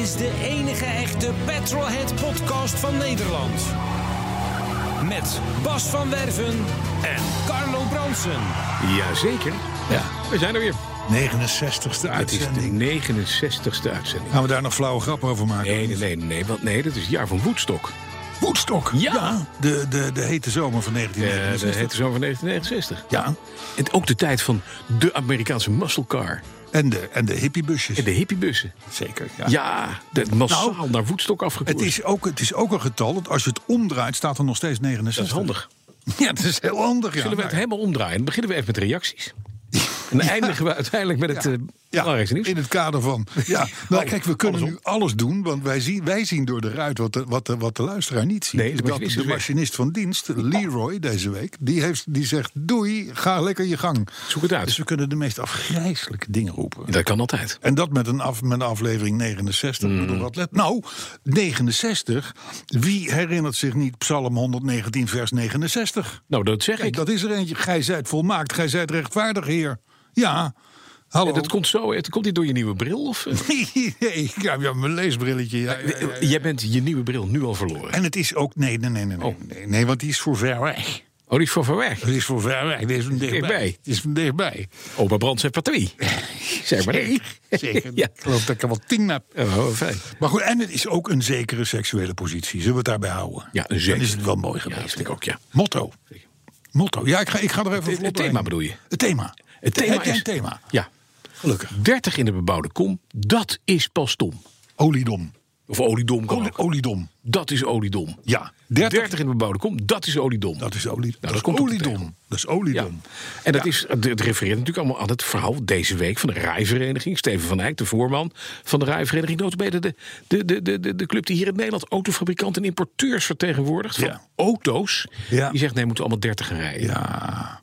Is de enige echte Petrolhead podcast van Nederland. Met Bas van Werven en Carlo Bronsen. Jazeker. Ja, we zijn er weer. 69ste Het is de uitzending. 69ste uitzending. Gaan we daar nog flauwe grap over maken? Nee, nee, nee, nee, want nee, dat is het jaar van Woodstock. Woodstock. Ja. de, de, de hete zomer van Eh, dat 1969. heette zo van 1969. ja. En ook de tijd van de Amerikaanse muscle car. En de, en de hippiebusjes. En de hippiebussen. Zeker. Ja. Ja, de massaal Nou, naar Woodstock afgekoerd. Het, is ook, het is ook een getal dat als je het omdraait, staat er nog steeds 69. Dat is handig. Ja, dat is heel handig. Ja. Zullen we het Nou, helemaal omdraaien? Dan beginnen we even met reacties. En dan eindigen we uiteindelijk met het eh ja, in het kader van. Ja, nou, kijk, we kunnen nu alles doen, want wij zien, wij zien door de ruit wat de, wat de, wat de luisteraar niet ziet. Nee, de Dat machinist de is weg. machinist van dienst, Leroy, deze week, die, heeft, die zegt: Doei, ga lekker je gang. Zoek het uit. Dus we kunnen de meest afgrijzelijke dingen roepen. Dat kan altijd. En dat met een, af, met een aflevering 69. Mm. Bedoel, wat let, nou, 69. Wie herinnert zich niet Psalm 119, vers 69? Nou, dat zeg Kijk, ik. dat is er eentje. Gij zijt volmaakt, gij zijt rechtvaardig, Heer. Ja, hallo. En dat komt zo. Het komt niet door je nieuwe bril? Of, eh? nee, ik heb ja, mijn leesbrilletje. Ja, ja, ja, ja. Jij bent je nieuwe bril nu al verloren. En het is ook. Nee, nee, nee, nee, nee, Oh. nee, nee, want die is voor ver weg. Oh, die is voor ver weg. Het is voor ver weg. Dit is van dichtbij. Het is van dichtbij. Opa Brands heeft patrie. Zeg maar nee. Zeker. Ja. Ik geloof dat ik er wel tien heb. Oh, fijn. Maar goed, en het is ook een zekere seksuele positie. Zullen we het daarbij houden? Ja, een Dan is het wel mooi Ja, geweest. dat vind ik ook, ja. Motto. Motto. Ja, ik ga, ik ga er even Het, het thema bedoel je? Het thema. Het thema Heb jij is... een thema? Ja. Gelukkig. 30 in de bebouwde kom, dat is pas dom. Oliedom. Of oliedom kan Olie, oliedom. Dat is oliedom. Ja. 30, 30. in de bebouwde kom, dat is oliedom. Dat is olie. dat, dat is oliedom. Dat is Ja. oliedom. En dat is, het refereert natuurlijk allemaal aan het verhaal deze week van de rijvereniging. Steven van Eyck, de voorman van de rijvereniging. Notabene de, de, de, de, de, de club die hier in Nederland autofabrikanten en importeurs vertegenwoordigt. Van Ja. auto's. Ja. Die zegt nee, we moeten allemaal 30 gaan rijden. Ja.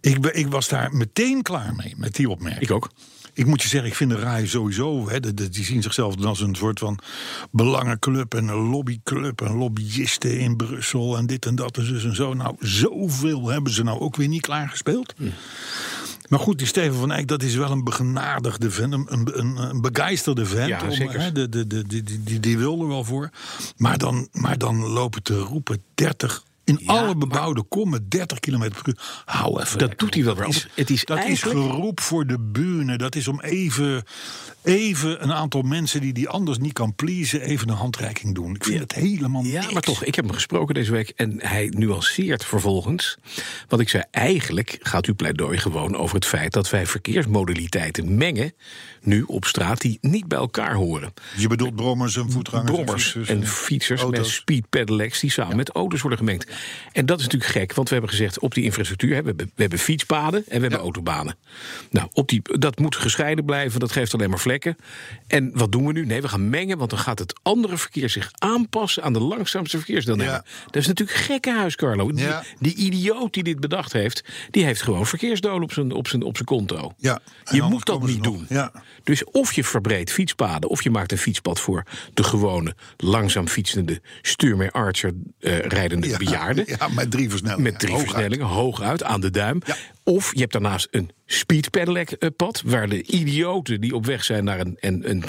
Ik, ben, ik was daar meteen klaar mee, met die opmerking. Ik ook. Ik moet je zeggen, ik vind de RAI sowieso, hè, de- de- die zien zichzelf dan als een soort van belangenclub en een lobbyclub en lobbyisten in Brussel en dit en dat en zus en zo. Nou, zoveel hebben ze nou ook weer niet klaargespeeld. Maar goed, die Steven van Eyck, dat is wel een begenadigde vent, een, een, een, begeisterde vent. Ja, om, zeker. hè, de, de, de, die, die, die, die wil er wel voor. Maar dan, maar dan lopen te roepen 30 in alle bebouwde kom met 30 km per uur. Hou even. Dat doet hij wel is, Het is dat is geroep voor de bühne. Dat is om even, even een aantal mensen die die anders niet kan pleasen... even een handreiking doen. Ik vind het helemaal Ja, niks. maar toch, ik heb hem gesproken deze week en hij nuanceert vervolgens. Want ik zei, eigenlijk gaat uw pleidooi gewoon over het feit dat wij verkeersmodaliteiten mengen. nu op straat die niet bij elkaar horen. Je bedoelt brommers en voetgangers Brommers fietsers en fietsers met speed pedelecs die samen met auto's worden gemengd. En dat is natuurlijk gek, want we hebben gezegd op die infrastructuur, hè, we hebben, we hebben fietspaden en we hebben autobanen. Nou, op die, dat moet gescheiden blijven, dat geeft alleen maar vlekken. En wat doen we nu? Nee, we gaan mengen, want dan gaat het andere verkeer zich aanpassen aan de langzaamste verkeersdeelnemer. Ja. Dat is natuurlijk gekkenhuis, Carlo. Die, Ja. die idioot die dit bedacht heeft, die heeft gewoon verkeersdolen op zijn, op zijn, op zijn konto. Ja, Je moet dat niet doen. Ja. Dus of je verbreedt fietspaden, of je maakt een fietspad voor de gewone, langzaam fietsende, stuur met Archer eh, rijdende Ja, Ja, met drie versnellingen. Met drie Hooguit. versnellingen, hooguit aan de duim. Ja. Of je hebt daarnaast een speed pedelec eh, pad, waar de idioten die op weg zijn naar een, een, een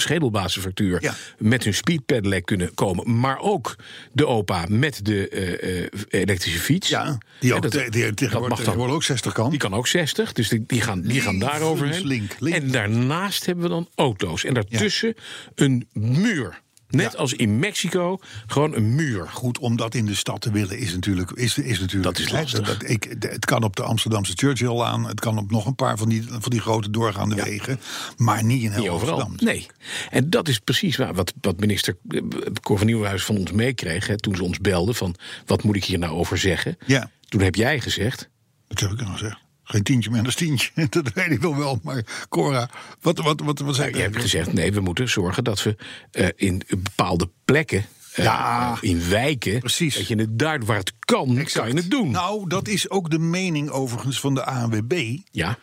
Ja. met hun speed pedelec kunnen komen. Maar ook de opa met de eh, eh, elektrische fiets. Ja, die, ook, dat- die, dat tegenwoordig, mag tegenwoordig ook 60 kan. die kan ook 60, dus die, die gaan, die gaan daar overheen. Link, link. En daarnaast hebben we dan auto's. En daartussen een muur. Net Ja. als in Mexico, gewoon een muur. Goed, om dat in de stad te willen is natuurlijk... Is, is natuurlijk Dat is lastig. dat- ik, het kan op de Amsterdamse Churchill-laan. Het kan op nog een paar van die, van die grote doorgaande wegen. Maar niet in heel Niet overal. Amsterdam. Nee. En dat is precies waar, wat, wat minister eh, Cor van Nieuwenhuis van ons meekreeg. hè, Toen ze ons belden van, wat moet ik hier nou over zeggen? Ja. Toen heb jij gezegd, Dat heb ik nog gezegd. Geen tientje meer dan tientje, dat weet ik nog wel. Maar Cora, wat, wat, wat, wat zei Nou, je hebt gezegd, nee, we moeten zorgen dat we eh, in bepaalde plekken. eh, Ja. in wijken. Precies. Dat je het daar waar het kan, kan je het doen. Nou, dat is ook de mening overigens van de ANWB. ja,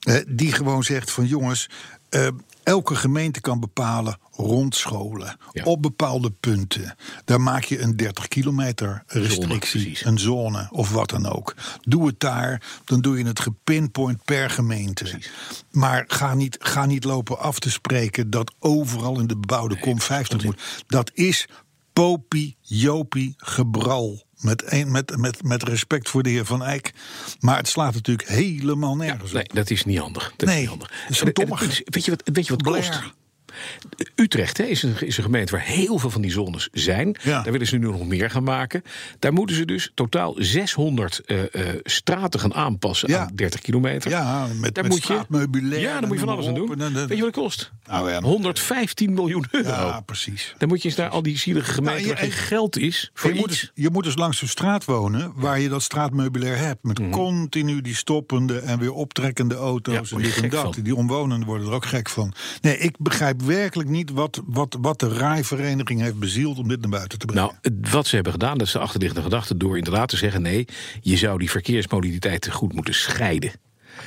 eh, die gewoon zegt van jongens, elke gemeente kan bepalen rond scholen. Ja. Op bepaalde punten. Daar maak je een 30 kilometer restrictie. een zone of wat dan ook. Doe het daar, dan doe je het gepinpoint per gemeente. Maar ga niet, ga niet lopen af te spreken dat overal in de bebouwde kom 50 moet. Dat is popie, jopie, gebral. Met, met, met, met respect voor de heer Van Eyck. Maar het slaat natuurlijk helemaal nergens nee, op. dat is niet handig. Dat Nee, is niet handig. is dommig. en- weet, je wat, weet je wat kost? Utrecht hè, is, een, is een gemeente waar heel veel van die zones zijn. Ja. Daar willen ze nu nog meer gaan maken. Daar moeten ze dus totaal 600 eh, eh, straten gaan aanpassen Ja. aan 30 kilometer. Ja, met- daar met moet je, straatmeubilair Ja, daar moet je van alles aan doen. En Weet je wat het kost? Nou ja, 115 miljoen euro. Ja, precies. Dan moet je eens naar al die zielige gemeenten Nou, waar geen geld is voor Je moet, iets. dus, je moet dus langs een straat wonen waar je dat straatmeubilair hebt. Met Mhm. continu die stoppende en weer optrekkende auto's en dit en gek dat. van. Die omwonenden worden er ook gek van. Nee, ik begrijp werkelijk niet wat, wat, wat de RAI-vereniging heeft bezield om dit naar buiten te brengen. Nou, wat ze hebben gedaan, dat is de achterliggende gedachte... door inderdaad te zeggen... nee, je zou die verkeersmodaliteiten goed moeten scheiden.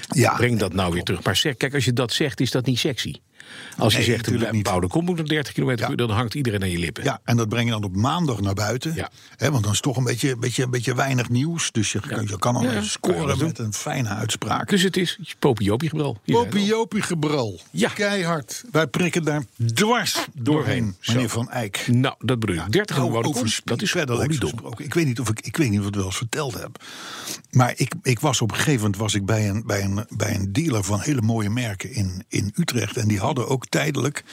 ja, Breng dat nou weer terug. Maar zeg, kijk, als je dat zegt, is dat niet sexy. Als je zegt, een bouwde kom moet op 30 km per Ja. uur... dan hangt iedereen aan je lippen. Ja, en dat breng je dan op maandag naar buiten. Ja. Hè, want dan is het toch een beetje, beetje, een beetje weinig nieuws. Dus je, je kan al even je scoren met een fijne uitspraak. Dus het is popiopie gebral. Je zei het al. Popiopie gebrul. Ja. Keihard. Wij prikken daar dwars doorheen, meneer. Van Eyck. Nou, dat bedoel ik. 30 Nou, gewone over kom, dat is gesproken. Ik weet niet of ik, ik weet niet of ik het wel eens verteld heb. Maar ik, ik was op een gegeven moment was ik bij een, bij een, bij een dealer van hele mooie merken in, in Utrecht. En die hadden ook tijdelijk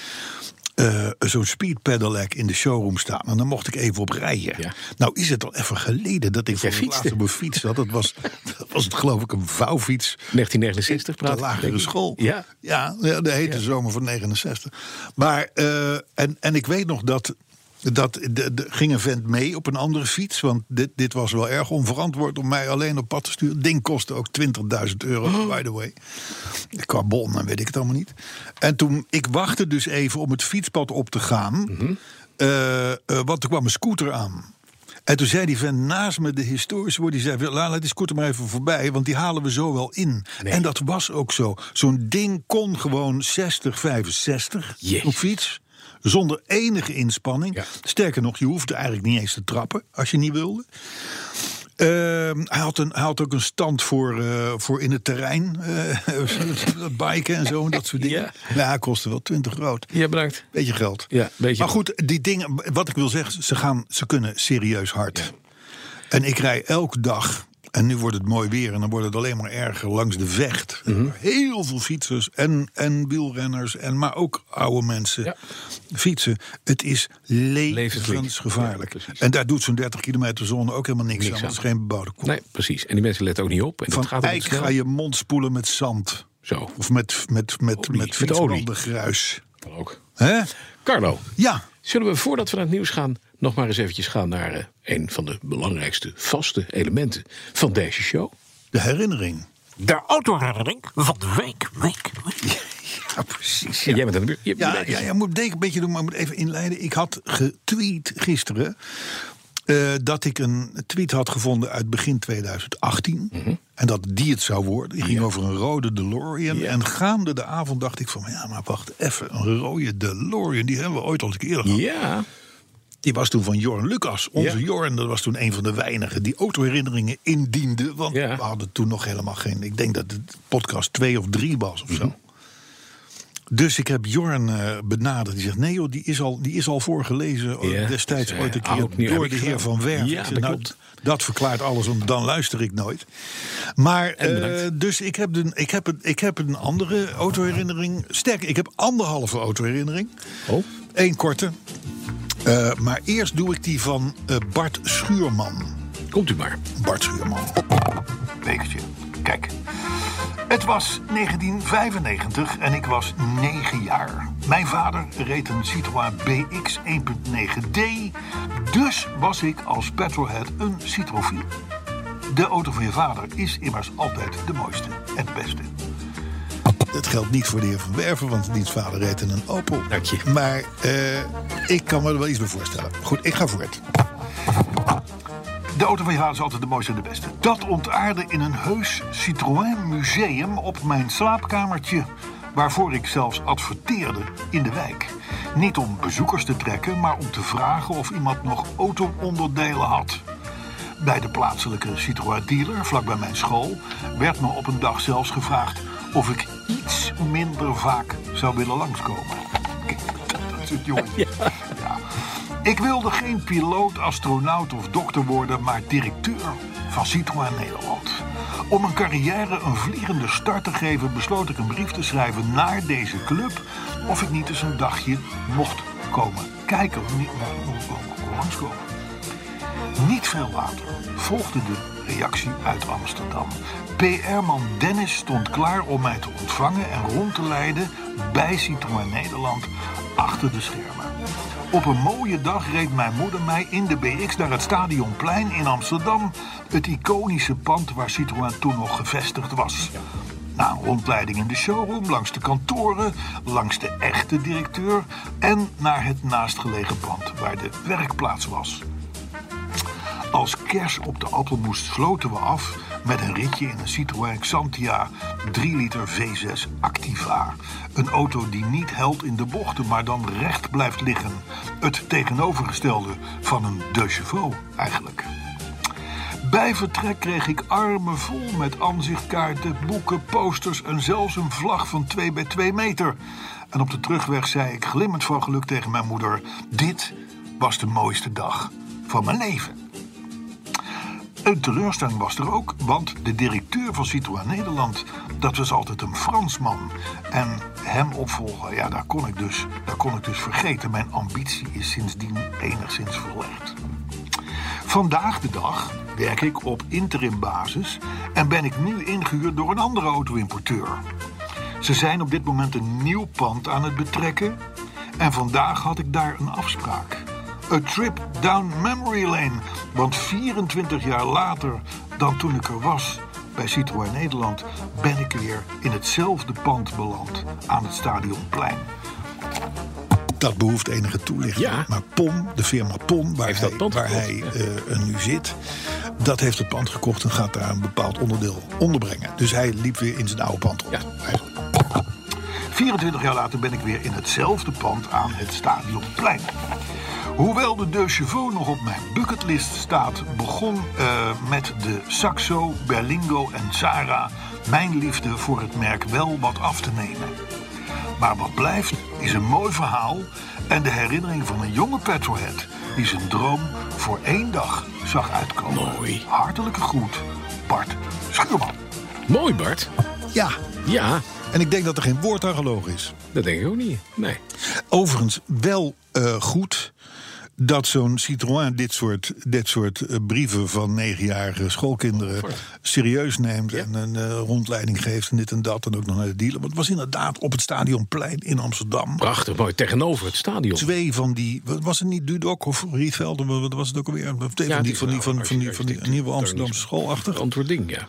eh, zo'n speed pedelec in de showroom staan. En dan mocht ik even op rijden. Ja. Nou is het al even geleden dat ik voor het laatst op een fiets zat. Dat was, dat was het geloof ik een vouwfiets. 1969 De praat ik, lagere school. Ja. ja, ja, de hete zomer van 69. Maar, eh, en, en ik weet nog dat. Dat de, de, ging een vent mee op een andere fiets. Want dit, dit was wel erg onverantwoord om mij alleen op pad te sturen. Ding kostte ook 20.000 euro, Oh. by the way. Qua bon, en weet ik het allemaal niet. En toen, ik wachtte dus even om het fietspad op te gaan. Mhm. eh, eh, want er kwam een scooter aan. En toen zei die vent naast me, de historische woord, die zei... "La, laat die scooter maar even voorbij, want die halen we zo wel in. Nee. En dat was ook zo. Zo'n ding kon gewoon 60, 65 Jezus. op fiets. Zonder enige inspanning. Ja. Sterker nog, je hoefde eigenlijk niet eens te trappen als je niet wilde. Ehm, hij, had een, hij had ook een stand voor, eh, voor in het terrein. eh biken en zo, en dat soort dingen. Ja. Kostte wel 20 groot. Ja, bedankt. Beetje geld. Ja, beetje. Maar goed, die dingen, wat ik wil zeggen, ze, gaan, ze kunnen serieus hard. Ja. En ik rij elke dag, en nu wordt het mooi weer... en dan wordt het alleen maar erger langs de vecht. Mhm. Heel veel fietsers en, en wielrenners, en, maar ook oude mensen Ja. fietsen. Het is Levensgevaarlijk. Ja, en daar doet zo'n 30 kilometer zone ook helemaal niks, Niks aan. het is geen bebouwde kom. Nee, precies. En die mensen letten ook niet op. En dat Van gaat ook eik ga je mond spoelen met zand. Zo, Of met, met, met, Olie, met met gruis. kan ook. Hè? Carlo, Ja, zullen we voordat we naar het nieuws gaan... nog maar eens eventjes gaan naar eh, een van de belangrijkste vaste elementen van deze show? de herinnering. De autoherinnering van de week, week, week. Ja, precies. Ja. Jij bent aan de Ja, je- ja, ja, moet een beetje doen, maar ik moet even inleiden. Ik had getweet gisteren eh, dat ik een tweet had gevonden uit begin 2018. En dat die het zou worden. Die ging over een rode DeLorean. Ja. En gaande de avond dacht ik van, ja, maar wacht even. Een rode DeLorean, die hebben we ooit al een keer eerder gehad. Ja, Die was toen van Jorn Lucas. Onze Ja. Jorn, dat was toen een van de weinigen die autoherinneringen indiende. Want Ja. we hadden toen nog helemaal geen... Ik denk dat het podcast twee of drie was of zo. Mhm. Dus ik heb Jorn eh, benaderd. Die zegt, nee joh, die is al, die is al voorgelezen. eh, destijds ooit een keer door de heer. Van Werf. Ja, dat nou, dat verklaart alles, want dan luister ik nooit. Maar, eh, dus ik heb, een, ik, heb een, ik heb een andere autoherinnering. Sterker, ik heb anderhalve autoherinnering. Oh. Eén korte. Eh, maar eerst doe ik die van eh, Bart Schuurman. komt u maar. Bart Schuurman. Bekertje. Kijk. Het was 1995 en ik was 9 jaar. Mijn vader reed een Citroën BX 1.9D. Dus was ik als petrolhead een Citrofiel. De auto van je vader is immers altijd de mooiste en de beste. Dat geldt niet voor de heer Van Werven, want diens vader reed in een Opel. Dank je. Maar eh, ik kan me er wel iets bij voorstellen. Goed, ik ga voort. De auto van je vader is altijd de mooiste en de beste. Dat ontaarde in een heus Citroën museum op mijn slaapkamertje. Waarvoor ik zelfs adverteerde in de wijk. Niet om bezoekers te trekken, maar om te vragen of iemand nog auto-onderdelen had. Bij de plaatselijke Citroën dealer vlakbij mijn school werd me op een dag zelfs gevraagd of ik iets minder vaak zou willen langskomen. Dat soort jongens. Ja. Ik wilde geen piloot, astronaut of dokter worden, maar directeur van Citroën Nederland. Om een carrière een vliegende start te geven, besloot ik een brief te schrijven naar deze club. Of ik niet eens een dagje mocht komen kijken, of niet langskomen. Niet veel later volgde de reactie uit Amsterdam. PR-man Dennis stond klaar om mij te ontvangen en rond te leiden bij Citroën Nederland achter de schermen. Op een mooie dag reed mijn moeder mij in de BX naar het Stadionplein in Amsterdam, het iconische pand waar Citroën toen nog gevestigd was. Na een rondleiding in de showroom, langs de kantoren, langs de echte directeur en naar het naastgelegen pand waar de werkplaats was. Als kers op de appelmoes sloten we af met een ritje in een Citroën Xantia 3 liter V6 Activa. Een auto die niet helt in de bochten, maar dan recht blijft liggen. Het tegenovergestelde van een De Chevaux eigenlijk. Bij vertrek kreeg ik armen vol met aanzichtkaarten, boeken, posters en zelfs een vlag van 2 bij 2 meter. En op de terugweg zei ik glimmend van geluk tegen mijn moeder: Dit was de mooiste dag van mijn leven. Een teleurstelling was er ook, want de directeur van Citroën Nederland, dat was altijd een Fransman. En hem opvolgen, ja, daar kon ik dus, daar kon ik dus vergeten. Mijn ambitie is sindsdien enigszins verlegd. Vandaag de dag werk ik op interim basis en ben ik nu ingehuurd door een andere auto-importeur. Ze zijn op dit moment een nieuw pand aan het betrekken en vandaag had ik daar een afspraak. A trip down memory lane. Want 24 jaar later dan toen ik er was bij Citroën Nederland, ben ik weer in hetzelfde pand beland aan het Stadionplein. Dat behoeft enige toelichting. Ja. Maar POM, de firma POM, waar Heeft hij, dat waar hij eh, nu zit, dat heeft het pand gekocht en gaat daar een bepaald onderdeel onderbrengen. Dus hij liep weer in zijn oude pand rond. Ja. eigenlijk. 24 jaar later ben ik weer in hetzelfde pand aan het Stadionplein. Hoewel de De Chevaux nog op mijn bucketlist staat, begon eh, met de Saxo, Berlingo en Zara mijn liefde voor het merk wel wat af te nemen. Maar wat blijft is een mooi verhaal en de herinnering van een jonge petrolhead die zijn droom voor één dag zag uitkomen. Mooi. Hartelijke groet, Bart Schuurman. Mooi, Bart. Ja, Ja, en ik denk dat er geen woord aan gelogen is. dat denk ik ook niet. Nee. Overigens wel eh, goed dat zo'n Citroën dit soort, dit soort eh, brieven van negenjarige schoolkinderen serieus neemt en een eh, rondleiding geeft en dit en dat en ook nog naar de dealer. Want het was inderdaad op het Stadionplein in Amsterdam. Prachtig mooi. Tegenover het stadion. Twee van die, wat was het niet Dudok of Rietveld, of wat was het ook alweer? Twee Ja, van die, van die, van, nou van die, van die, schoolachtig. Antwoord ding, ja.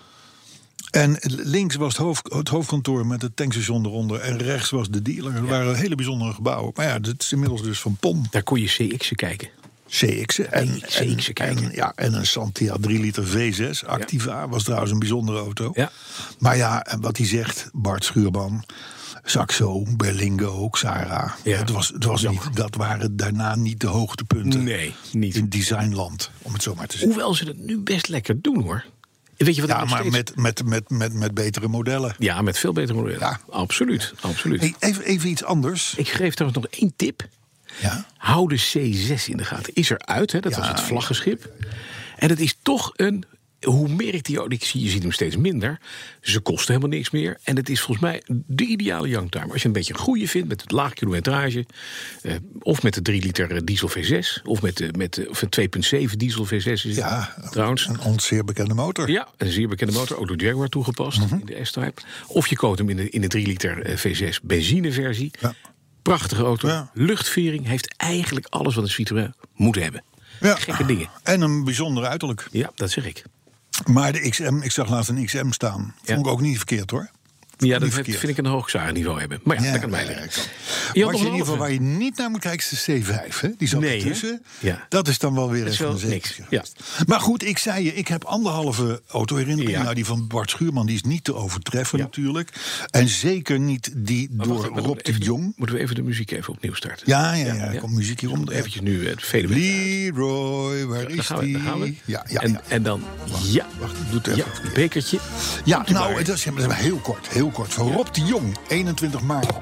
En links was het, hoofd, het hoofdkantoor met het tankstation eronder. En rechts was de dealer. Er waren hele bijzondere gebouwen. Maar ja, dit is inmiddels dus van POM. Daar kon je CX'en kijken. CX'en. En, en, kijken. en, ja, en een Santia 3 liter V6 Activa. Was trouwens een bijzondere auto. Ja. Maar ja, en wat hij zegt, Bart Schuurman. Saxo, Berlingo, Xara. Ja. Het was, het was niet, dat waren daarna niet de hoogtepunten. Nee, niet. In designland, om het zo maar te zeggen. Hoewel ze het nu best lekker doen, hoor. Weet je wat Ja, maar steeds... met, met, met, met, met betere modellen. Ja, met veel betere modellen. Ja. Absoluut, absoluut. Hey, even, even iets anders. Ik geef trouwens nog één tip. Ja. Hou de C6 in de gaten. Is er uit, hè? dat was het vlaggenschip. En het is toch een. Hoe die ook? Ik zie, je ziet hem steeds minder. Ze kosten helemaal niks meer. En het is volgens mij de ideale youngtimer. Als je een beetje een goede vindt met het laag kilometrage. eh, of met de 3 liter eh, diesel V6. Of met de, met de, of een 2,7 diesel V6 is het Ja, trouwens. een ons zeer bekende motor. Ja, een zeer bekende motor, ook door Jaguar toegepast Mhm. in de S-Type. Of je koopt hem in de, in de 3 liter eh, V6 benzineversie. Ja. Prachtige auto. Ja. Luchtvering heeft eigenlijk alles wat een Citroën moet hebben. Ja. Gekke dingen. En een bijzonder uiterlijk. Ja, dat zeg ik. Maar de XM, ik zag laatst een XM staan. Ja. Vond ik ook niet verkeerd hoor. Ja, dat vind ik een hoog niveau hebben. Maar ja, dat kan mij ja, liggen. Wat je in ieder geval waar je niet naar moet kijken is de C5. Hè? Die zat Nee, ertussen. Ja. Dat is dan wel weer even een niks, ja. Maar goed, ik zei je, ik heb anderhalve autoherinnering. Nou, die van Bart Schuurman die is niet te overtreffen natuurlijk. En zeker niet die Maar door wacht, Rob de even- Jong. Moeten we even de muziek even opnieuw starten? Ja, ja, ja, komt muziek hier onder. Eventjes nu eh, het vele. Leroy, waar is die? daar gaan we. Ja, ja, en, dan, ja, Wacht, doe het even. bekertje. Ja, nou, dat is heel kort, heel kort. Van Rob de Jong, 21 maart.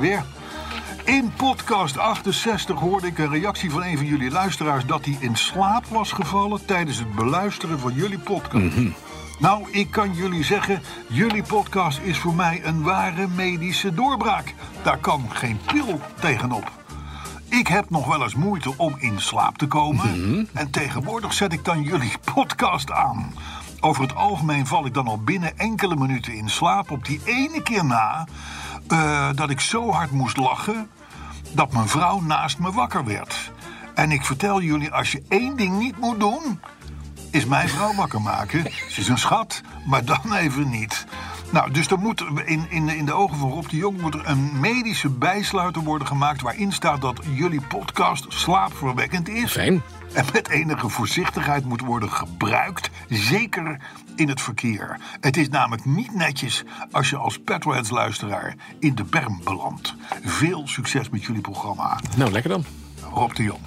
Weer. In podcast 68 hoorde ik een reactie van een van jullie luisteraars dat hij in slaap was gevallen tijdens het beluisteren van jullie podcast. Nou, ik kan jullie zeggen, jullie podcast is voor mij een ware medische doorbraak. Daar kan geen pil tegenop. Ik heb nog wel eens moeite om in slaap te komen. En tegenwoordig zet ik dan jullie podcast aan. Over het algemeen val ik dan al binnen enkele minuten in slaap. Op die ene keer na eh, dat ik zo hard moest lachen dat mijn vrouw naast me wakker werd. En ik vertel jullie, als je één ding niet moet doen, is mijn vrouw wakker maken. Ze is een schat, maar dan even niet. Nou, dus er moet in, in, in de ogen van Rob de Jong moet er een medische bijsluiter worden gemaakt waarin staat dat jullie podcast slaapverwekkend is. Fijn. En met enige voorzichtigheid moet worden gebruikt, zeker in het verkeer. Het is namelijk niet netjes als je als Petrolheads-luisteraar in de berm belandt. Veel succes met jullie programma. Nou, lekker dan. Rob de Jong.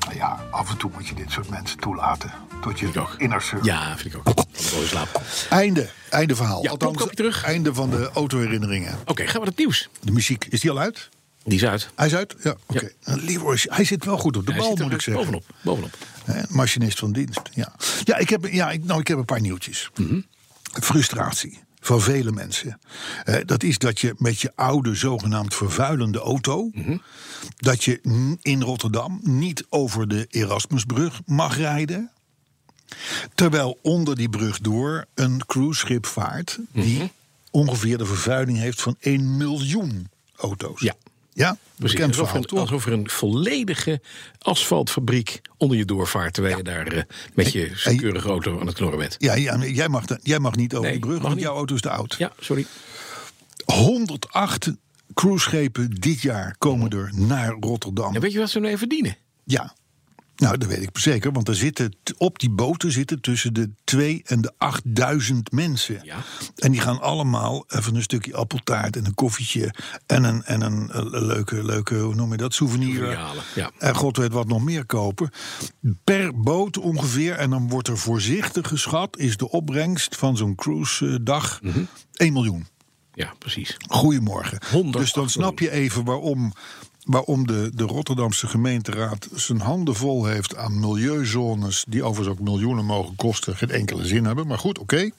Nou ja, af en toe moet je dit soort mensen toelaten. Tot je ook. inner circle. Ja, vind ik ook. Slaap. Einde, einde verhaal. Ja, kopje terug. einde van de autoherinneringen. Oké, gaan we naar het nieuws. De muziek, is die al uit? Die is uit. Hij is uit? Ja, oké. Nou, Leroy, hij zit wel goed op de Hij bal, moet ik zeggen. Bovenop, bovenop. Machinist van dienst. Ja, ja, ik, heb, ja ik, nou, ik heb een paar nieuwtjes. Mhm. Frustratie van vele mensen. Eh, dat is dat je met je oude, zogenaamd vervuilende auto. Mhm. dat je in Rotterdam niet over de Erasmusbrug mag rijden. Terwijl onder die brug door een cruiseschip vaart. die Mhm. ongeveer de vervuiling heeft van 1 miljoen auto's. Ja. Ja, Precies, bekend alsof, verhaal, een, alsof er een volledige asfaltfabriek onder je doorvaart... terwijl je daar eh, met je keurige auto aan het knorren bent. Ja, ja, jij, mag, jij mag niet over Nee, die brug, want niet. jouw auto is te oud. Ja, sorry. 108 cruiseschepen dit jaar komen er naar Rotterdam. En weet je wat ze nou even verdienen? Ja. Nou, dat weet ik zeker, want er zitten op die boten zitten tussen de 2 en de 8000 mensen. Ja. En die gaan allemaal even een stukje appeltaart en een koffietje en een, en een eh, leuke, leuke, hoe noem je dat, souvenir. Ja. En god weet wat nog meer kopen. Per boot ongeveer, en dan wordt er voorzichtig geschat, is de opbrengst van zo'n cruise-dag Mhm. 1 miljoen. Ja, precies. Goedemorgen. 108 Dus dan snap je even waarom, waarom de, de Rotterdamse gemeenteraad zijn handen vol heeft aan milieuzones. die overigens ook miljoenen mogen kosten, geen enkele zin hebben. Maar goed, oké.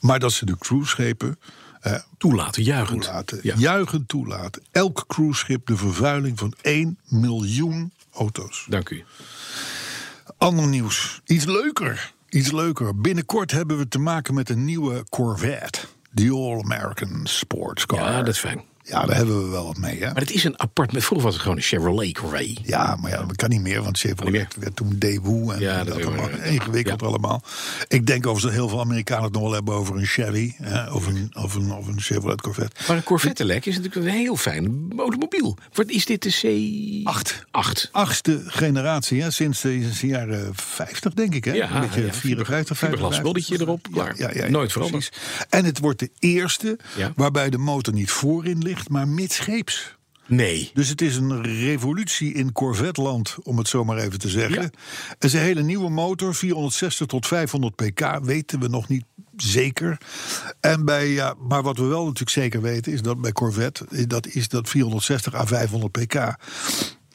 Maar dat ze de cruiseschepen eh, Toelaten, juichend. toelaten, Ja. juichend toelaten. Elk cruiseschip de vervuiling van 1 miljoen auto's. Dank u. Ander nieuws. Iets leuker. Iets leuker. Binnenkort hebben we te maken met een nieuwe Corvette. The All-American Sports Car. Ja, dat is fijn. Ja, daar hebben we wel wat mee, hè? Maar het is een apart... Vroeger was het gewoon een Chevrolet Corvette. Ja, maar ja, dat kan niet meer, want Chevrolet werd toen Daewoo en Ja, dat, dat allemaal ingewikkeld Ja. allemaal. Ik denk overigens dat heel veel Amerikanen het nog wel hebben over een Chevy, hè, of, een, of, een, of een Chevrolet Corvette. Maar een Corvette lek is natuurlijk een heel fijn automobiel. Wat is dit de C... Acht. 8. Achtste generatie, hè, sinds de, jaren 50, denk ik. Hè? Ja, een beetje ja, 54, fiberglas 55. bolletje erop, klaar. Ja, Nooit veranderd. precies. En het wordt de eerste waarbij de motor niet voorin ligt, maar midscheeps. Nee. Dus het is een revolutie in Corvette-land, om het zo maar even te zeggen. Ja. Het is een hele nieuwe motor, 460 tot 500 pk, weten we nog niet zeker. En bij, ja, maar wat we wel natuurlijk zeker weten, is dat bij Corvette, eh, dat is dat 460 à 500 pk.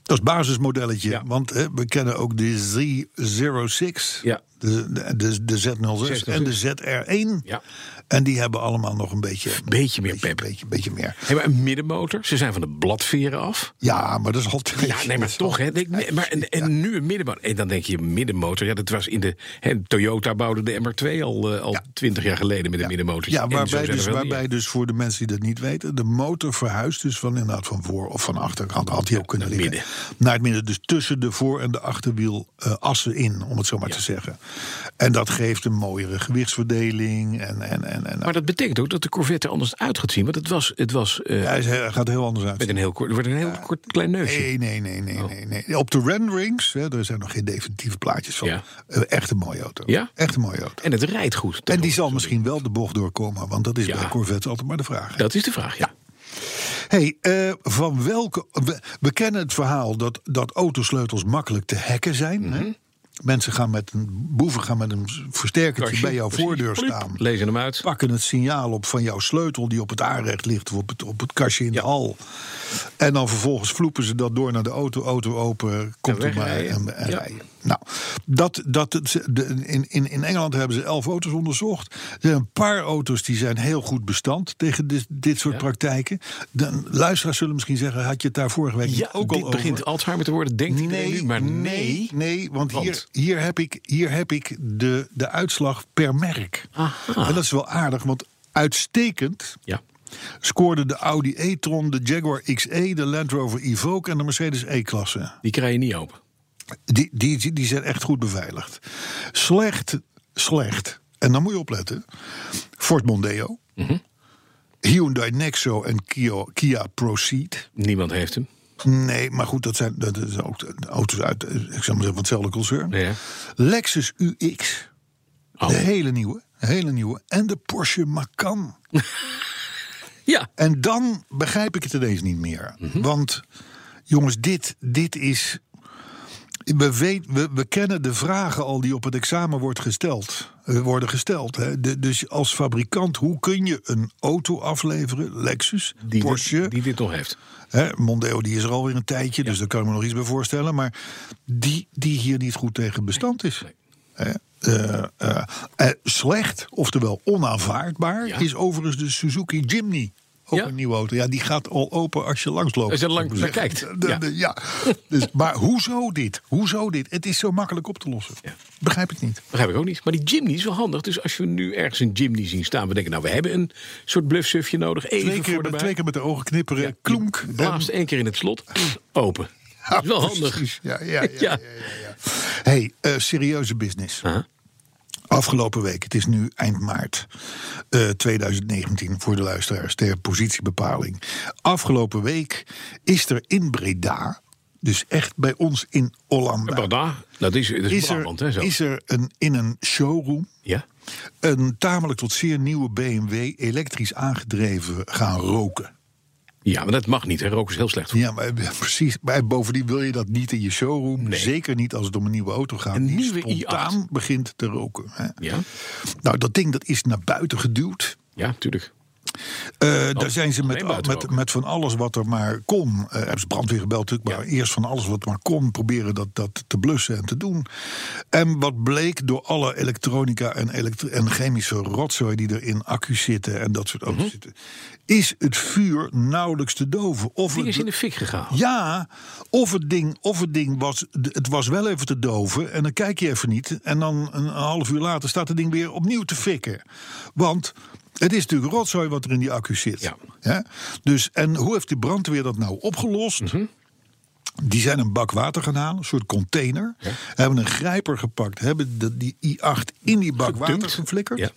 Dat is basismodelletje, Ja. want hè, we kennen ook de Z06, Ja. de, de, de, de Z06 en de ZR1. Ja. En die hebben allemaal nog een beetje... Beetje meer beetje, pep. Beetje, beetje meer. Hey, maar een middenmotor. Ze zijn van de bladveren af. Ja, maar dat is altijd... Ja, nee, maar toch. Hè, nee, maar, en, en nu een middenmotor. En dan denk je middenmotor. Ja, dat was in de. Hè, Toyota bouwde de MR2 al, eh, al Ja. 20 jaar geleden met een middenmotor. Ja, waarbij, dus, waarbij dus voor de mensen die dat niet weten, de motor verhuist dus van inderdaad van voor of van achterkant had hij ook kunnen liggen. Naar het midden, dus tussen de voor- en de achterwiel eh, assen in, om het zo maar te zeggen. En dat geeft een mooiere gewichtsverdeling. En, en, en, en, Maar dat betekent ook dat de Corvette er anders uit gaat zien. Want het was, het was eh, hij is- hij gaat heel anders uit. met een heel kort, er wordt een heel kort klein neusje. Nee, nee, nee, nee, Oh. nee, nee. Op de renderings, hè, er zijn nog geen definitieve plaatjes van. Ja. Eh, echt een mooie auto. Ja? Echt een mooie auto. En het rijdt goed. En die zal misschien wel de bocht doorkomen, want dat is Ja. bij Corvettes altijd maar de vraag. Dat is de vraag, ja. Hey, eh, van welke. We, we kennen het verhaal dat, dat autosleutels makkelijk te hacken zijn. Mhm. hè? Mensen gaan met een boeven gaan met een versterkertje Kastje, bij jouw precies. voordeur Pliep, staan. Lezen hem uit. Pakken het signaal op van jouw sleutel die op het aanrecht ligt of op het, op het kastje in de hal. En dan vervolgens vloepen ze dat door naar de auto, auto open, komt er maar en, en Ja. rijden. Nou, dat, dat, de, in, in, in Engeland hebben ze elf auto's onderzocht. Er zijn een paar auto's die zijn heel goed bestand tegen dit, dit soort Ja. praktijken. De luisteraars zullen misschien zeggen, had je het daar vorige week niet Ja, ook al dit over? begint Alzheimer te worden, denkt iedereen nu. Maar nee. nee, want, Want? Hier, hier heb ik, hier heb ik de, de uitslag per merk. Aha. En dat is wel aardig, want uitstekend Ja. scoorden de Audi e-tron, de Jaguar XE, de Land Rover Evoque en de Mercedes E-klasse. Die krijg je niet open. Die, die, die zijn echt goed beveiligd. Slecht, slecht. En dan moet je opletten. Ford Mondeo. Mhm. Hyundai Nexo en Kia, Kia Proceed. Niemand heeft hem. Nee, maar goed, dat zijn, dat zijn ook auto's uit, eh, ik zou maar zeggen, van hetzelfde concern. Ja. Lexus UX, Oh. de hele nieuwe, hele nieuwe. En de Porsche Macan. Ja. En dan begrijp ik het ineens niet meer. Mhm. Want jongens, dit, dit is. We, weet, we, we kennen de vragen al die op het examen wordt gesteld, eh, worden gesteld. Hè. De- dus als fabrikant, hoe kun je een auto afleveren? Lexus, Die, Porsche, dit, die dit nog heeft. Hè, Mondeo die is er alweer een tijdje, dus daar kan ik me nog iets bij voorstellen. Maar die, die hier niet goed tegen bestand is. Nee. Hè, eh, eh, slecht, oftewel onaanvaardbaar, Ja. is overigens de Suzuki Jimny. Ook Ja. een nieuwe auto. Ja, die gaat al open als je langsloopt. Als je zou lang ik maar naar zeggen. kijkt. De- Ja. de- ja. Dus, maar hoezo dit? Hoezo dit? Het is zo makkelijk op te lossen. Ja. Begrijp ik niet. Begrijp ik ook niet. Maar die Jimny is wel handig. Dus als we nu ergens een Jimny zien staan, we denken, nou, we hebben een soort bluffsufje nodig. Even Twee keer, voor met, twee keer met de ogen knipperen. Ja, klonk. Blaast één keer in het slot. Open. Dat is wel handig. Ja, ja, ja, ja. Ja. hey, eh, serieuze business. Afgelopen week, het is nu eind maart eh, 2019 voor de luisteraars ter positiebepaling. Afgelopen week is er in Breda, dus echt bij ons in Hollanda, Breda, dat is, dat is, is Brabant, hè, er, zo. is er een, in een showroom Ja? een tamelijk tot zeer nieuwe BMW elektrisch aangedreven gaan roken. Ja, maar dat mag niet. Hè. Roken is heel slecht. Ja, maar precies. Maar bovendien wil je dat niet in je showroom. Nee. Zeker niet als het om een nieuwe auto gaat. Een die nieuwe spontaan begint te roken. Hè. Ja, Nou, dat ding dat is naar buiten geduwd. ja, tuurlijk. Eh, daar zijn ze met, met, met van alles wat er maar kon. eh hebben ze brandweer gebeld natuurlijk. Maar eerst van alles wat maar kon. Proberen dat, dat te blussen en te doen. En wat bleek door alle elektronica en, en chemische rotzooi die er in accu's zitten. En dat soort auto's Mhm. zitten. Is het vuur nauwelijks te doven. Of Die het is in de fik gegaan. ja, of het ding, of het ding was, het was wel even te doven en dan kijk je even niet. En dan een half uur later staat het ding weer opnieuw te fikken. Want het is natuurlijk rotzooi wat er in die accu zit. Ja. Dus, en hoe heeft die brandweer dat nou opgelost? Mhm. Die zijn een bak water gaan halen, een soort container. Hebben een grijper gepakt, hebben de, die i8 in die bak water geflikkerd. Ja.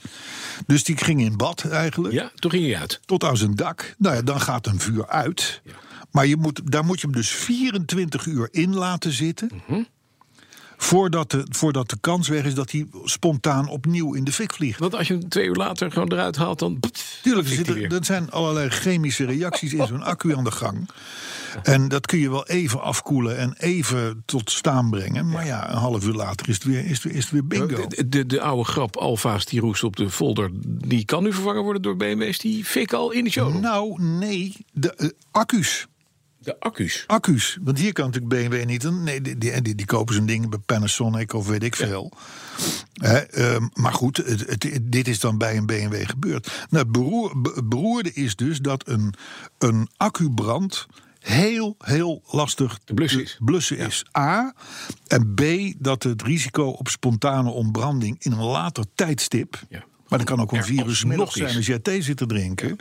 Dus die ging in bad eigenlijk Ja, toen ging hij uit. tot aan zijn dak. Nou ja, dan gaat een vuur uit. Maar je moet, daar moet je hem dus 24 uur in laten zitten. Mhm. Voordat, de, voordat de kans weg is dat hij spontaan opnieuw in de fik vliegt. Want als je hem twee uur later gewoon eruit haalt, dan... Tuurlijk, er, zitten, er zijn allerlei chemische reacties in zo'n accu aan de gang. En dat kun je wel even afkoelen en even tot staan brengen. Maar ja, een half uur later is het weer, is het, weer- is het weer bingo. De, de, de oude grap Alfa's die roest op de folder, die kan nu vervangen worden door BMW's die fik al in de showroom. Nou, nee, de eh, accu's. De accu's. accu's. Want hier kan natuurlijk BMW niet. een- Nee, die, die, die, die kopen zo'n ding bij Panasonic of weet ik veel. Ehm, maar goed, het, het- dit is dan bij een BMW gebeurd. Nou, het beroer- be- het beroerde is dus dat een, een accubrand heel, heel lastig Te blussen is. blussen is. A. En B. Dat het risico op spontane ontbranding in een later tijdstip. Ja. Maar dat kan ook een virusmiddag alsnog zijn als jij thee zit te drinken.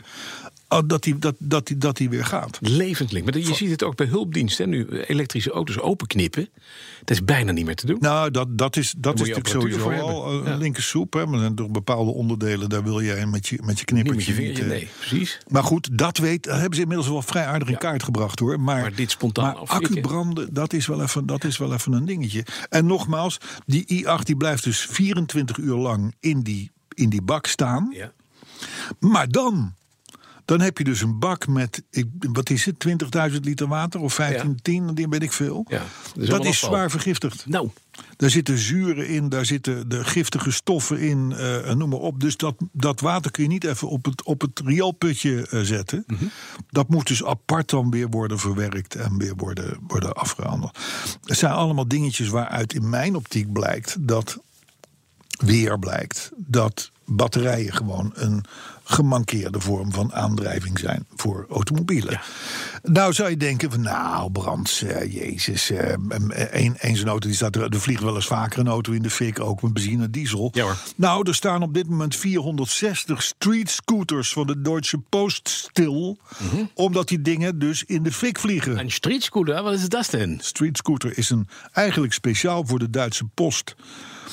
Dat die, dat, dat die, dat die weer gaat. Levend link. Maar je ziet het ook bij hulpdiensten. Nu elektrische auto's openknippen. Dat is bijna niet meer te doen. Nou, dat, dat is, dat is natuurlijk sowieso al een Ja. linker soep. Hè, maar toch bepaalde onderdelen, daar wil jij met je, met je niet met knippertje je niet, eh, Nee, precies. Maar goed, dat weet, dat hebben ze inmiddels wel vrij aardig in Ja. kaart gebracht hoor. Maar, Maar dit spontaan maar accubranden, dat is, wel even, dat is wel even een dingetje. En nogmaals, die i8 die blijft dus 24 uur lang in die, in die bak staan. Ja. Maar dan, dan heb je dus een bak met, ik, wat is het, 20.000 liter water of 15, 10, die weet ik veel. Ja, dat is dat zwaar vergiftigd. Nou, Daar zitten zuren in, daar zitten de giftige stoffen in, eh, noem maar op. Dus dat, dat water kun je niet even op het, op het rioolputje eh, zetten. Mhm. Dat moet dus apart dan weer worden verwerkt en weer worden, worden afgehandeld. Het zijn allemaal dingetjes waaruit in mijn optiek blijkt dat weer blijkt dat batterijen gewoon een gemankeerde vorm van aandrijving zijn voor automobielen. Nou zou je denken van nou Brands, eh, jezus, eh, een, auto die staat er, er vliegt wel eens vaker een auto in de fik, ook met benzine diesel. Ja, hoor. Nou, er staan op dit moment 460 street scooters van de Deutsche Post stil, Mhm. omdat die dingen dus in de fik vliegen. een street scooter, wat is dat denn? Street scooter is een eigenlijk speciaal voor de Duitse Post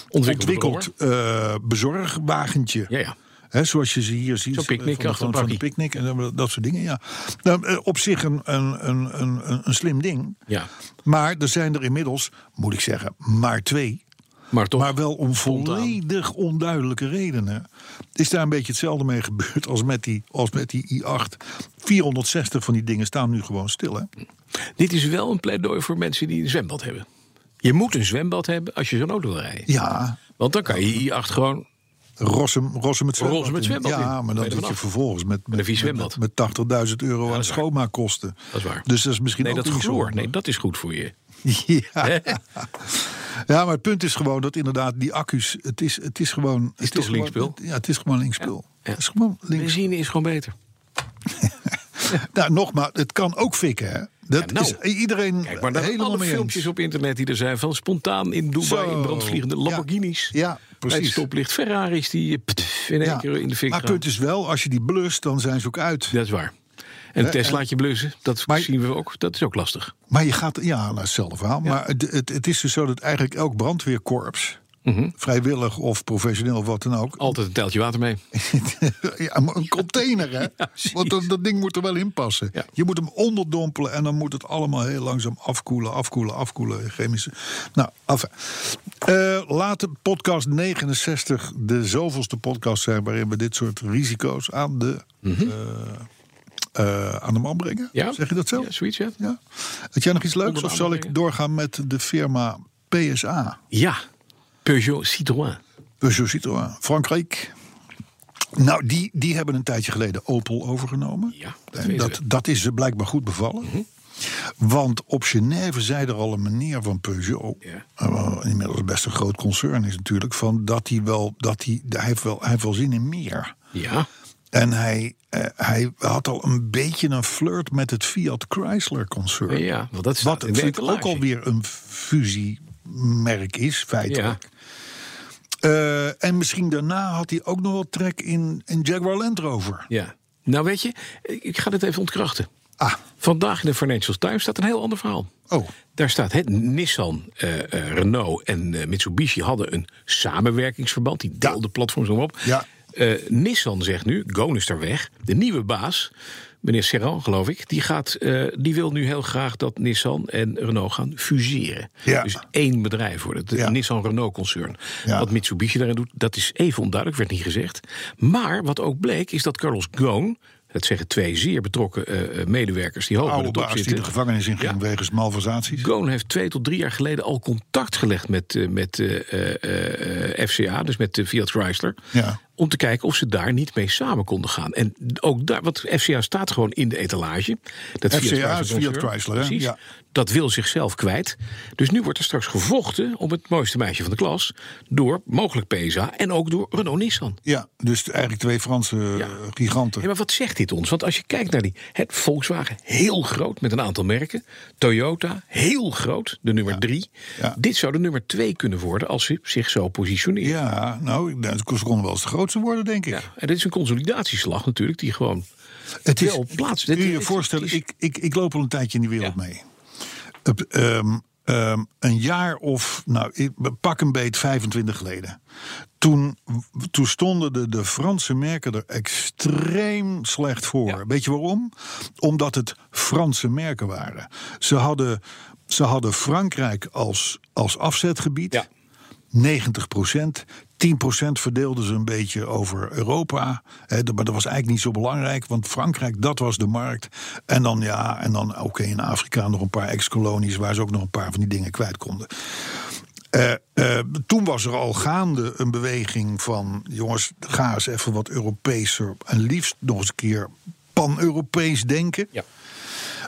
Ontwikkeld. ontwikkeld bezorgwagentje. Ja, ja. Zoals je ze hier ziet. Zo'n picknick eh, van, achter van, van picknick en dat- soort dingen, ja. Nou, eh, op zich een, een, een, een, een slim ding. Ja. Maar er zijn er inmiddels, moet ik zeggen, maar twee. Maar toch. Maar wel om volledig onduidelijke redenen. Is daar een beetje hetzelfde mee gebeurd als met die, als met die i8. 460 van die dingen staan nu gewoon stil. Hè? Dit is wel een pleidooi voor mensen die een zwembad hebben. Je moet een zwembad hebben als je zo'n auto wil rijden. Ja, Want dan kan je i8 gewoon. Rossum, Rossum met zwembad. Rossum in. zwembad. Ja, maar dan je zit je vervolgens met, met, vies met, zwembad. met 80.000 euro aan is schoonmaakkosten. Dat is waar. Dus dat is misschien Nee, ook dat niet chloor. zo- Nee, dat is goed voor je. Ja. ja, maar het punt is gewoon dat inderdaad die accu's... Het is, het is gewoon... Het toch linkspul? Ja, het is gewoon linkspul. Ja. Het is gewoon links. Benzine is gewoon beter. Nou, nogmaals, het kan ook fikken, hè? Dat nou. is iedereen Kijk, maar dan helemaal alle filmpjes op internet die er zijn van spontaan in Dubai Zo. in brandvliegende. Lamborghinis. Ja, Bij het precies. stoplicht Ferraris die eh, pff, in één Ja. keer in de fik Maar gaan. punt is wel, als je die blust, dan zijn ze ook uit. Dat is waar. En een Teslaatje blussen, dat Maar- zien we ook. Dat is ook lastig. Maar je gaat, ja, nou, hetzelfde verhaal. Maar het, het, het is dus zo dat eigenlijk elk brandweerkorps, Mhm. vrijwillig of professioneel of wat dan ook, Altijd een teltje water mee. ja, maar een container, hè? Want dat, dat ding moet er wel in passen. Ja. Je moet hem onderdompelen en dan moet het allemaal heel langzaam afkoelen, afkoelen, afkoelen. Chemische. Nou, af. Eh, laat de podcast 69 de zoveelste podcast zijn waarin we dit soort risico's aan de, eh, eh, aan de man brengen. Mhm. Ja. Zeg je dat zo? Ja, zoiets, ja. Ja. Had jij nog iets leuks of zal ik doorgaan met de firma PSA? Ja, Peugeot Citroën. Peugeot Citroën, Frankrijk. Nou, die, die hebben een tijdje geleden Opel overgenomen. Ja, dat En dat. Mhm. is ze blijkbaar goed bevallen. Want op Genève zei er al een meneer van Peugeot, Ja. eh, inmiddels best een groot concern is natuurlijk, van dat hij wel, dat hij, hij heeft wel, hij heeft wel zin in meer. Ja, En hij, eh, hij had al een beetje een flirt met het Fiat Chrysler concern. ja want dat staat Wat ik ook alweer een fusiemerk is, feitelijk. Ja, Eh, en misschien daarna had hij ook nog wel trek in een Jaguar Land Rover. ja. Nou weet je, ik ga dit even ontkrachten. Ah, Vandaag in de Financial Times staat een heel ander verhaal. oh, Daar staat het Nissan, eh, eh, Renault en Mitsubishi hadden een samenwerkingsverband. Die deelden platforms om op. Ja. Nissan zegt nu, Gon is daar weg. De nieuwe baas, meneer Serran geloof ik, die, gaat, eh, die wil nu heel graag dat Nissan en Renault gaan fuseren. Ja. Dus één bedrijf worden, het Ja. Nissan-Renault-concern. Ja. Wat Mitsubishi daarin doet, dat is even onduidelijk, werd niet gezegd. Maar wat ook bleek, is dat Carlos Ghosn, het zeggen twee zeer betrokken eh, eh, medewerkers die hoog in oude de top baas die zitten. de gevangenis in ging Ja. wegens malversaties. Goon heeft twee tot drie jaar geleden al contact gelegd met, met FCA, dus met de Fiat Chrysler. Ja. Om te kijken of ze daar niet mee samen konden gaan. En ook daar, want FCA staat gewoon in de etalage. Dat FCA is Chrysler Fiat concern, Chrysler? Precies. Ja. Dat wil zichzelf kwijt. Dus nu wordt er straks gevochten om het mooiste meisje van de klas. Door mogelijk PSA en ook door Renault Nissan. Ja, dus eigenlijk twee Franse Ja. giganten. Ja, maar wat zegt dit ons? Want als je kijkt naar die het Volkswagen, heel groot met een aantal merken. Toyota, heel groot, de nummer drie. Ja. Dit zou de nummer twee kunnen worden als ze zich zo positioneren. Ja, nou, ik denk, ze konden wel eens de grootste worden, denk ik. Ja, En dit is een consolidatieslag natuurlijk, die gewoon Het is, wel plaats. Kun je je voorstellen, is- ik, ik, ik loop al een tijdje in die wereld Ja. mee. Op, ehm, ehm, een jaar of, nou, ik, pak een beet 25 geleden. Toen, toen stonden de, de Franse merken er extreem slecht voor. Ja. Weet je waarom? Omdat het Franse merken waren. Ze hadden, ze hadden Frankrijk als, als afzetgebied. Ja. 90 procent. 10 procent verdeelden ze een beetje over Europa. Maar dat was eigenlijk niet zo belangrijk, want Frankrijk, dat was de markt. En dan, ja, en dan oké, in Afrika nog een paar ex-kolonies... waar ze ook nog een paar van die dingen kwijt konden. Eh, eh, toen was er al gaande een beweging van... jongens, ga eens even wat Europeeser... en liefst nog eens een keer pan-Europees denken. Ja.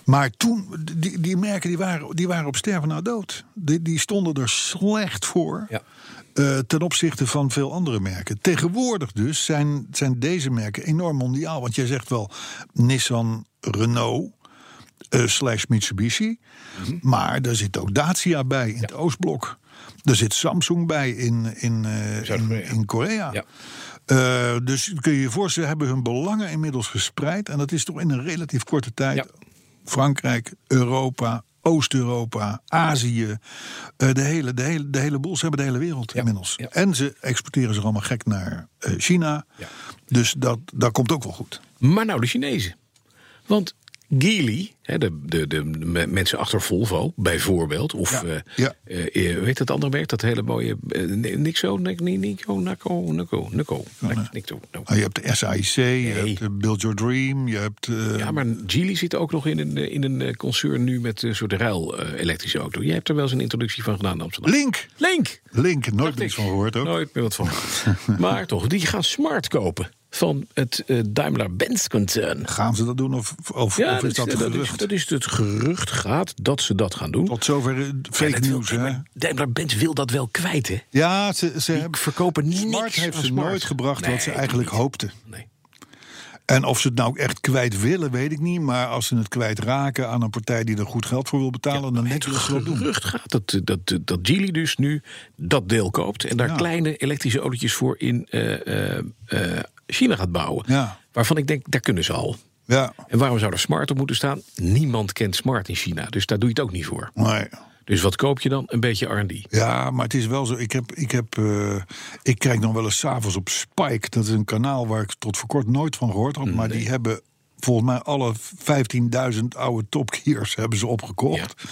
Maar toen, die, die merken die waren, die waren op sterven na dood. Die, die stonden er slecht voor. Ja. eh, ten opzichte van veel andere merken. Tegenwoordig dus zijn, zijn deze merken enorm mondiaal. Want jij zegt wel Nissan, Renault eh, slash Mitsubishi. Mhm. Maar er zit ook Dacia bij in het Oostblok. Er zit Samsung bij in, in, eh, in, Korea. Ja. Eh, dus kun je je voorstellen, hebben hun belangen inmiddels gespreid. En dat is toch in een relatief korte tijd. Ja. Frankrijk, Europa, Oost-Europa, Azië. eh, de, hele, de, hele, de hele boel. Ze hebben de hele wereld Ja. inmiddels. Ja. En ze exporteren zich allemaal gek naar eh, China. Ja. Dus dat, dat komt ook wel goed. Maar nou de Chinezen. Want Geely, hè, de, de, de me- mensen achter Volvo bijvoorbeeld, of Ja, ja. eh, weet het andere merk, dat hele mooie uh, Nixo, Nic- Ni- Nico, Naco, Nic- Nico, no. Nou, je hebt de SAIC, je hebt eh, Build Your Dream, je hebt... eh, Ja, maar Geely zit ook nog in een, in een concern nu met een soort ruil eh, elektrische auto. Jij hebt er wel eens een introductie van gedaan in Amsterdam. Link! Link! Link, nooit meer van gehoord ook. Nooit meer wat van. maar toch, die gaan smart kopen van het eh, Daimler-Benz-concern. Gaan ze dat doen of, of, Ja, of is dat, dat, is, gerucht? dat is het gerucht gaat dat ze dat gaan doen. Tot zover eh, fake news, hè? Daimler-Benz wil dat wel kwijt, hè? Ja, ze, ze Die verkopen niks Smart heeft aan ze Smart. nooit gebracht Nee, wat ze eigenlijk niet. hoopten. Nee. En of ze het nou echt kwijt willen, weet ik niet. Maar als ze het kwijt raken aan een partij die er goed geld voor wil betalen... dan denk ik dat ze gerucht gaat dat, dat, dat Geely dus nu dat deel koopt... en daar Ja. kleine elektrische autootjes voor in eh, China gaat bouwen. Ja. Waarvan ik denk, daar kunnen ze al. Ja, En waarom zou er Smart op moeten staan? Niemand kent Smart in China, dus daar doe je het ook niet voor. nee. Dus wat koop je dan? Een beetje R&D. Ja, maar het is wel zo. Ik, heb, ik, heb, eh, ik kijk nog wel eens s'avonds op Spike. Dat is een kanaal waar ik tot voor kort nooit van gehoord had. Maar die hebben volgens mij alle 15.000 oude topgears hebben ze opgekocht.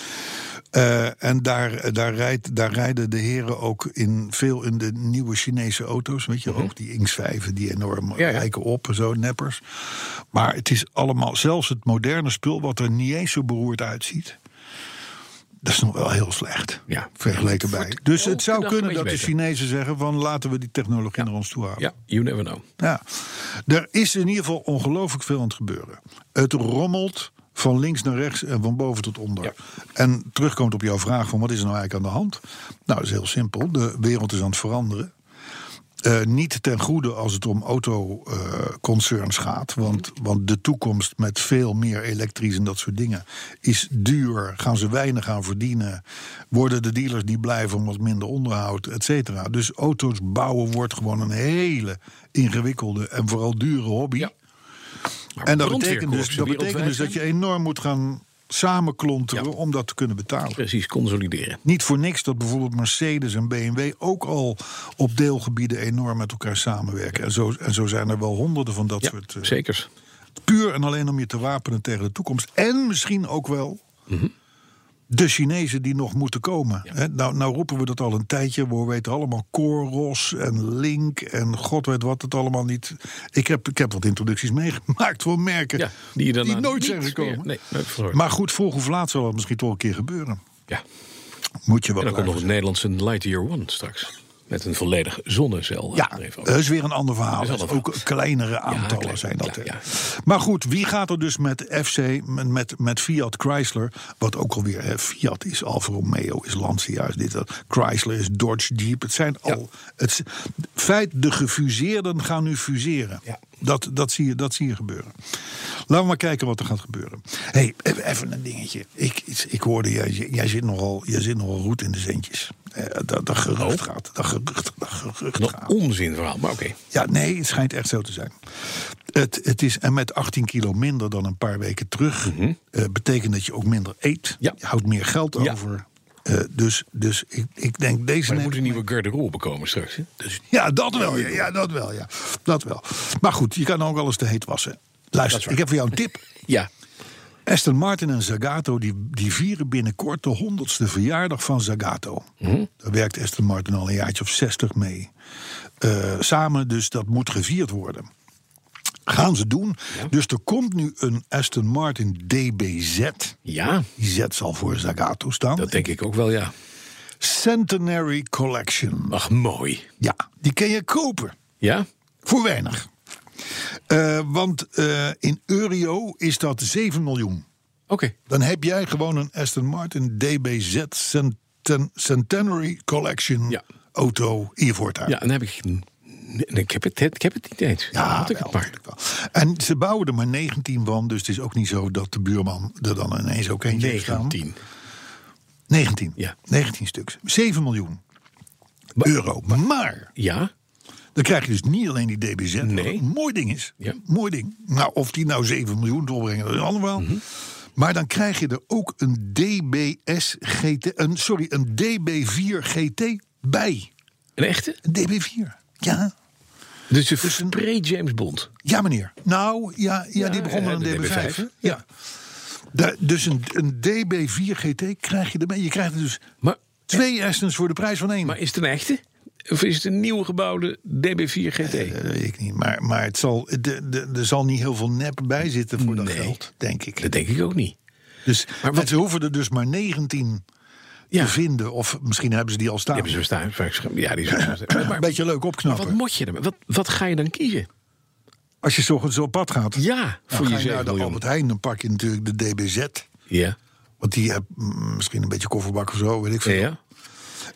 Eh, en daar, daar, rijdt, daar rijden de heren ook in veel in de nieuwe Chinese auto's. Weet je, ook die X5, die enorm. Ja, ja. lijken op, en zo, neppers. Maar het is allemaal, zelfs het moderne spul, wat er niet eens zo beroerd uitziet. Dat is nog wel heel slecht. Ja. Vergeleken bij. Dus het zou kunnen dat de Chinezen zeggen van laten we die technologie naar ons toe halen. Ja, you never know. Ja. Er is in ieder geval ongelooflijk veel aan het gebeuren. Het rommelt van links naar rechts en van boven tot onder. Ja. En terugkomt op jouw vraag van wat is er nou eigenlijk aan de hand? Nou, dat is heel simpel. De wereld is aan het veranderen. Eh, niet ten goede als het om autoconcerns gaat. Want, want de toekomst met veel meer elektrisch en dat soort dingen is duur. Gaan ze weinig aan verdienen. Worden de dealers niet blij van wat minder onderhoud, et cetera. Dus auto's bouwen wordt gewoon een hele ingewikkelde en vooral dure hobby. Ja. En dat betekent, dus, dat betekent dus dat je enorm moet gaan samenklonteren Ja. om dat te kunnen betalen. Precies, consolideren. Niet voor niks dat bijvoorbeeld Mercedes en BMW ook al op deelgebieden enorm met elkaar samenwerken. En zo, en zo zijn er wel honderden van dat Ja, soort. eh, zeker. puur en alleen om je te wapenen tegen de toekomst. En misschien ook wel de Chinezen die nog moeten komen. Nou, nou roepen we dat al een tijdje. We weten allemaal Coros en Link en god weet wat het allemaal niet. Ik heb, ik heb wat introducties meegemaakt voor merken Ja, die daarna nooit zijn gekomen. Nee, nooit. Maar goed, vroeg of laat zal dat misschien toch een keer gebeuren. Ja. Moet je wat En dan komt nog het Nederlandse Lightyear One straks. Met een volledig zonnecel. Ja, dat is weer een ander verhaal. Een ook kleinere aantallen klein, zijn dat. ja. Maar goed, wie gaat er dus met FC, met, met, met Fiat Chrysler, wat ook alweer hè, Fiat is, Alfa Romeo is Lancia, is dit, dat. Chrysler is Dodge, Jeep. Het zijn al, het feit, de gefuseerden gaan nu fuseren. Ja. Dat, dat, zie je, dat zie je gebeuren. Laten we maar kijken wat er gaat gebeuren. hey, even een dingetje. Ik, ik hoorde, jij, jij, zit nogal, jij zit nogal goed in de zentjes. Eh, dat, dat gerucht gaat. Dat gerucht, dat gerucht Nog gaat. onzin verhaal, maar oké. Ja, nee, het schijnt echt zo te zijn. Het, het is, en met 18 kilo minder dan een paar weken terug, eh, betekent dat je ook minder eet. Mhm. Ja. Je houdt meer geld Ja. over. Eh, dus, dus ik, ik denk deze. Maar er moet een nieuwe garderobe komen straks. Hè? Dus ja, dat wel. Ja, ja, dat wel. Ja. Dat wel. Maar goed, je kan ook alles te heet wassen. Luister, ik heb voor jou een tip. ja, Aston Martin en Zagato die, die vieren binnenkort de honderdste verjaardag van Zagato. Daar werkt Aston Martin al een jaartje of zestig mee. Eh, samen, dus dat moet gevierd worden. Gaan ze doen. Dus er komt nu een Aston Martin DBZ. ja, Die Z zal voor Zagato staan. dat denk ik ook wel, ja. Centenary Collection. Ach, mooi. Ja, die kun je kopen. Ja? Voor weinig. Eh, want eh, in euro is dat 7 miljoen. Oké. Dan heb jij gewoon een Aston Martin DBZ Centen- Centenary Collection Ja. auto in je voortuin. Ja, dan heb ik... Ik, heb het, ik heb het niet eens. Ja, Had ik wel, het maar. natuurlijk wel. En ze bouwen er maar 19 van, dus het is ook niet zo dat de buurman er dan ineens ook eentje heeft staan. 19. 19. Ja. 19 stuks. 7 miljoen euro. Maar Ja? dan krijg je dus niet alleen die DBZ, Nee. een mooi ding is. Ja. Mooi ding. Nou, of die nou 7 miljoen opbrengen, dat is allemaal. Mhm. Maar dan krijg je er ook een DBS GT, een, sorry, een DB4 GT bij. Een echte? Een DB4. Ja. Dus Dus een- pre-James Bond. Ja, meneer. Nou, ja, ja, Ja, die begon met een de DB5. DB5, hè? Ja. Da- dus een, een DB4 GT krijg je erbij. Je krijgt er dus Maar, twee Astons voor de prijs van één. maar is het een echte? Of is het een nieuw gebouwde DB4 GT? Dat weet ik niet. Maar, maar het zal, de, de, er zal niet heel veel nep bij zitten voor dat Nee. geld, denk ik. Dat denk ik ook niet. Dus, Maar maar wat- ze hoeven er dus maar 19 Ja. te vinden. Of misschien hebben ze die al staan. Die hebben ze staan. Ja, die zijn maar, een beetje leuk opknappen. wat moet je ermee? Wat, wat ga je dan kiezen? Als je zo, zo op pad gaat. Ja, dan voor ga je je 7 naar de. Albert Heijn. Dan pak je natuurlijk de DBZ. Ja. Want die heb mm, misschien een beetje kofferbak of zo, weet ik veel. ja.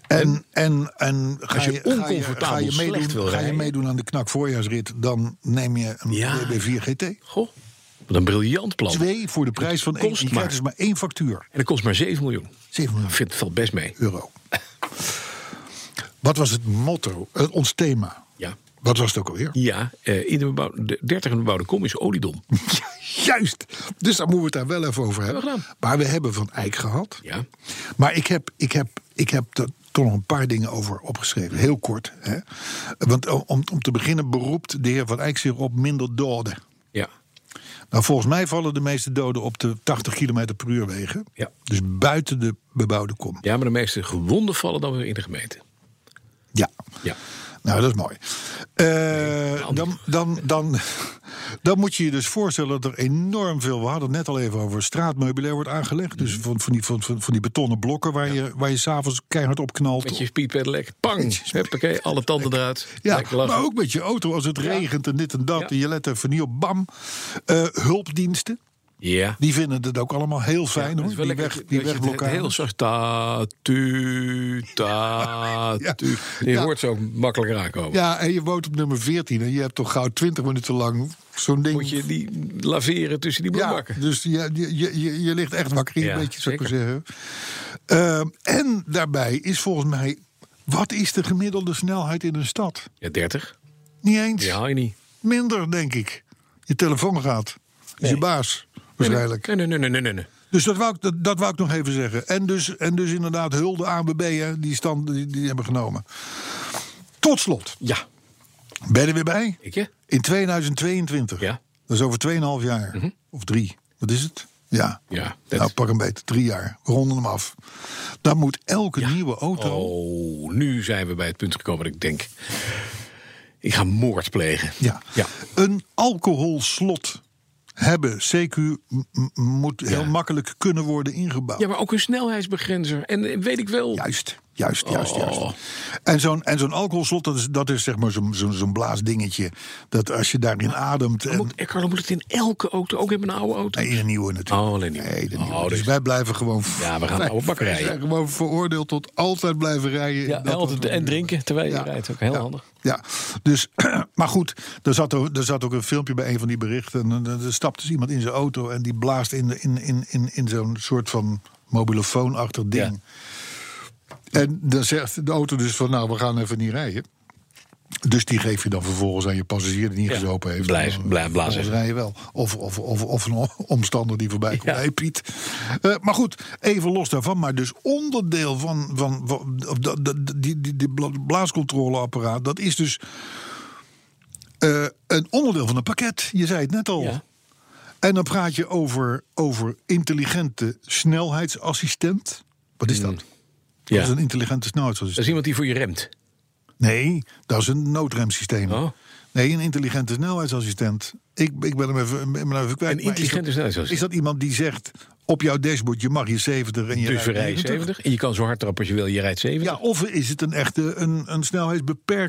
En, en, en ga Als je je, ga je, ga je, meedoen, ga je meedoen aan de knak voorjaarsrit, dan neem je een Ja. DB4 GT. Goh, wat een briljant plan. Twee voor de prijs van één. Je krijgt maar. dus maar één factuur. En dat kost maar 7 miljoen. 7 miljoen Ik vind het valt best mee. euro. Wat was het motto, eh, ons thema? Ja. Wat was het ook alweer? Ja, eh, in de, bebouwde, de 30 in de bebouwde kom is oliedom. Juist. Dus daar moeten we het daar wel even over hebben. We. Maar we hebben Van Eyck gehad. Ja. Maar ik heb, ik heb, ik heb er toch nog een paar dingen over opgeschreven. Heel kort. Hè? Want om, om te beginnen beroept de heer Van Eyck zich op minder doden. Ja. Nou, volgens mij vallen de meeste doden op de 80 km per uur wegen. Ja. Dus buiten de bebouwde kom. ja, maar de meeste gewonden vallen dan weer in de gemeente. Ja. Ja. Nou, dat is mooi. Eh, dan, dan, dan, dan moet je je dus voorstellen dat er enorm veel... we hadden het net al even over straatmeubilair wordt aangelegd. Dus van, van, die, van, van, van die betonnen blokken waar je, waar je s'avonds keihard op knalt. Met je speedpedelec, pang, huppakee, alle tanden eruit. Ja, maar ook met je auto als het regent en dit en dat. En je let even niet op, bam. Eh, hulpdiensten, Ja. die vinden het ook allemaal heel fijn hoor. Die, lekker weg, die wegblokkade. Heel zacht. Ta, tu, ta, Ja. tu. Je Ja. hoort zo makkelijker aankomen. Ja, en je woont op nummer 14 en je hebt toch gauw 20 minuten lang zo'n ding. Moet je die laveren tussen die ja, bloembakken. dus je, je, je, je ligt echt wakker in, Ja, een beetje, zou ik zeggen. Ehm, en daarbij is volgens mij, wat is de gemiddelde snelheid in een stad? Ja, 30. Niet eens. Haal je niet. Minder, denk ik. Je telefoon gaat. Is je baas, waarschijnlijk. Nee, nee, nee, nee, nee, nee. nee. Dus dat wou, ik, dat, dat wou ik nog even zeggen. En dus, en dus inderdaad hulde ANWB, hè, die stand die, die hebben genomen. Tot slot, Ja, ben je er weer bij? ik je? In 2022. Ja. Mhm. Dat is over 2,5 jaar. Of drie. Wat is het? Ja. Ja, dat- Nou, pak een beetje. Drie jaar. We ronden hem af. Dan moet elke nieuwe auto... Oh, nu zijn we bij het punt gekomen dat ik denk... Ik ga moord plegen. Ja. Ja. Een alcoholslot hebben. CQ moet heel makkelijk kunnen worden ingebouwd. Ja, maar ook een snelheidsbegrenzer. En weet ik wel... Juist, juist, juist, Oh. juist. En zo'n, en zo'n alcoholslot, dat is, dat is zeg maar zo'n, zo'n, zo'n blaasdingetje. Dat als je daarin ademt... En, Moet, eh, Carlo, moet het in elke auto, ook in mijn oude auto? nee, in een nieuwe natuurlijk. Oh, alleen nieuwe. Nee, de nieuwe. Oh, dus dus- wij blijven gewoon... Ja, we gaan wij- oude bakken rijden. zijn gewoon veroordeeld tot altijd blijven rijden. Ja, dat altijd en drinken terwijl je Ja. rijdt. Ook heel Ja. handig. Ja, dus, maar goed, er zat, ook, er zat ook een filmpje bij een van die berichten. En er, er stapt dus iemand in zijn auto en die blaast in, de- in, in, in, in zo'n soort van mobielefoonachtig ding. En dan zegt de auto dus van, nou, we gaan even niet rijden. Dus die geef je dan vervolgens aan je passagier die niet Ja, gezopen heeft. blijf- blazen. rij je wel. Of, of, of, of een omstander die voorbij komt. Ja. Hey Piet. Eh, maar goed, even los daarvan. Maar dus onderdeel van, van, van dat- dat- die, die, die bla- blaascontroleapparaat... dat is dus eh, een onderdeel van een pakket. Je zei het net al. Ja. En dan praat je over, over intelligente snelheidsassistent. Wat is dat? Ja. Dat is een Dat intelligente snelheidsassistent. is iemand die voor je remt. Nee, dat is een noodremsysteem. Oh. Nee, een intelligente snelheidsassistent. Ik, ik ben hem even, ben hem even kwijt. Een intelligente dat- snelheidsassistent. Is dat iemand die zegt op jouw dashboard je mag je 70 en je Dus rijdt rijden 90? 70. En je kan zo hard trappen als je wil, je rijdt 70. Ja, of is het een echte een, een?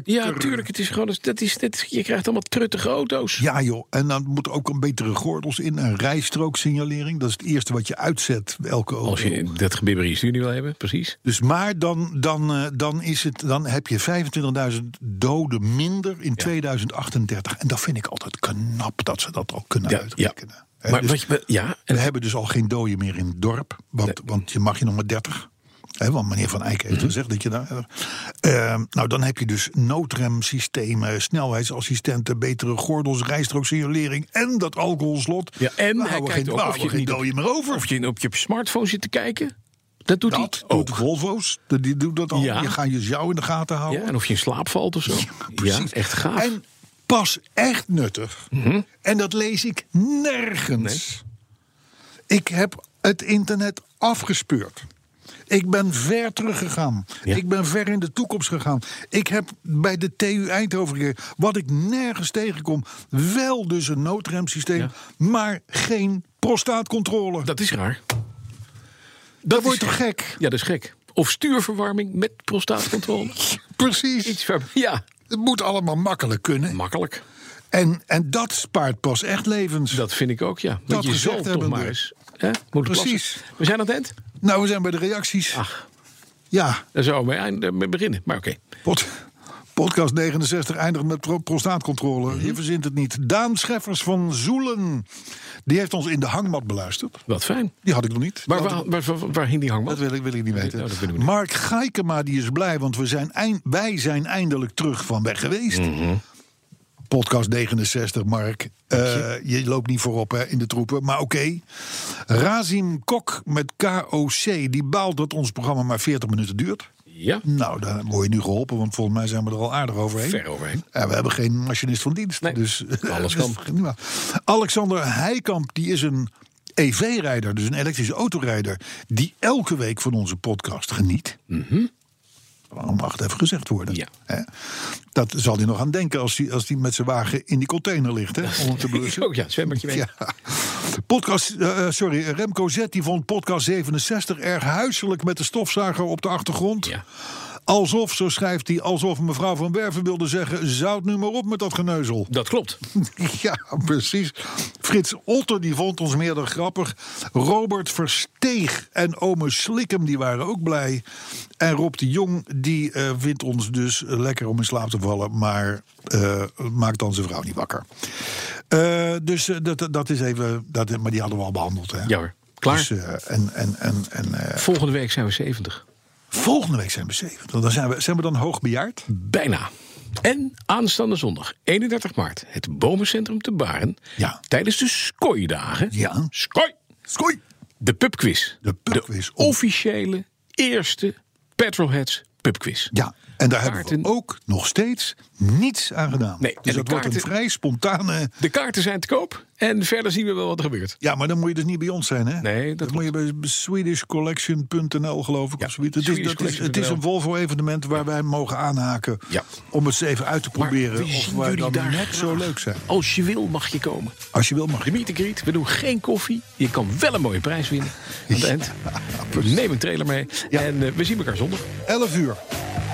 Ja, tuurlijk. Het is gewoon, dat is, je krijgt allemaal truttige auto's. Ja joh, en dan moet er ook een betere gordels in. Een rijstrooksignalering, dat is het eerste wat je uitzet elke auto. Als je dat gebibber je studio wil hebben, precies. Dus maar dan, dan, eh, dan, is het, dan heb je 25.000 doden minder in 2038. En dat vind ik altijd knap dat ze dat al kunnen Ja, uitrekenen. Hè, Maar dus je, ja, en we hebben dus al geen doden meer in het dorp. Want, want je mag je nog maar 30. Hè, want meneer Van Eyck Mhm. heeft gezegd dat je daar. eh, nou, dan heb je dus noodremsystemen, snelheidsassistenten, betere gordels, rijstrooksignalering en dat alcoholslot. Ja, en we hij houden kijkt geen, ook of je niet op- meer over. of je op je smartphone zit te kijken. Dat doet dat hij doet ook. Volvo's. Die- doen dat al. Ja. Die gaan je jou in de gaten houden. Ja, en of je in slaap valt of zo. Ja, Precies. echt gaaf. Mhm. En pas echt nuttig. En dat lees ik nergens. Ik heb het internet afgespeurd. Ik ben ver teruggegaan. Ja. Ik ben ver in de toekomst gegaan. Ik heb bij de TU Eindhoven. Wat ik nergens tegenkom. Wel dus een noodremsysteem. Ja. Maar geen prostaatcontrole. Dat is raar. Dat wordt toch gek? Ja, dat is gek. Of stuurverwarming met prostaatcontrole. Precies. Iets ja, Het moet allemaal makkelijk kunnen. makkelijk. En, en dat spaart pas echt levens. Dat vind ik ook, ja. Dat Want je zal toch maar eens... Hè, Precies. plassen. We zijn aan het eind. Nou, we zijn bij de reacties. Ach, Ja, daar zouden we mee beginnen. Maar oké. pod- podcast 69 eindigt met pro- prostaatcontrole. Mhm. Je verzint het niet. Daan Scheffers van Zoelen. Die heeft ons in de hangmat beluisterd. Wat fijn. Die had ik nog niet. Waar, Dat- waar, waar, waar, waar hing die hangmat? dat wil ik, wil ik niet weten. Nou, niet. Mark Geikema die is blij, want we zijn eind, wij zijn eindelijk terug van weg geweest. Mhm. Podcast 69, Mark. Eh, je loopt niet voorop hè, in de troepen, maar oké. Razim Kok met KOC, die baalt dat ons programma maar 40 minuten duurt. Ja, Nou, dan word je nu geholpen, want volgens mij zijn we er al aardig overheen. ver overheen. Ja, we hebben geen machinist van dienst. Nee, dus alles dus kan. prima. Alexander Heikamp, die is een EV-rijder, dus een elektrische autorijder, die elke week van onze podcast geniet. Dat mag het even gezegd worden. Ja. Hè? Dat zal hij nog aan denken als hij, als hij met zijn wagen in die container ligt. Hè, om hem te blussen. ook, ja, zwemmertje mee. Ja. Podcast, eh, sorry, Remco Z die vond podcast 67 erg huiselijk met de stofzuiger op de achtergrond. Ja. Alsof, zo schrijft hij, alsof mevrouw van Werven wilde zeggen: zout nu maar op met dat geneuzel. Dat klopt. Ja, precies. Frits Otter die vond ons meer dan grappig. Robert Versteeg en ome Slikkem die waren ook blij. En Rob de Jong die eh, vindt ons dus lekker om in slaap te vallen... maar eh, maakt dan zijn vrouw niet wakker. Eh, dus dat, dat is even... Dat, maar die hadden we al behandeld. Hè? Ja hoor. Klaar. Dus, en en, en, en Volgende week zijn we 70. Volgende week zijn we 70. Dan zijn we, zijn we dan hoogbejaard? Bijna. En aanstaande zondag, 31 maart, het Bomencentrum te Baren. Ja. Tijdens de Skooidagen. Ja. Skooi! Skooi! De pubquiz. De pubquiz. De officiële eerste Petrolheads pubquiz. Ja, en daar hebben we ook nog steeds niets aan gedaan. Nee, dus dat wordt een vrij spontane... De kaarten zijn te koop en verder zien we wel wat er gebeurt. Ja, maar dan moet je dus niet bij ons zijn, hè? Nee, dat moet je bij swedishcollection.nl geloof ik. Ja, of zoiets. Het, is, dat is, het is een Volvo-evenement waar wij mogen aanhaken... Ja. om het eens even uit te proberen of wij jullie dan daar net zo leuk zijn. Als je wil mag je komen. Als je wil mag je. meet and greet, we doen geen koffie. Je kan wel een mooie prijs winnen. Aan het. Neem een trailer mee. En eh, we zien elkaar zondag. 11 uur.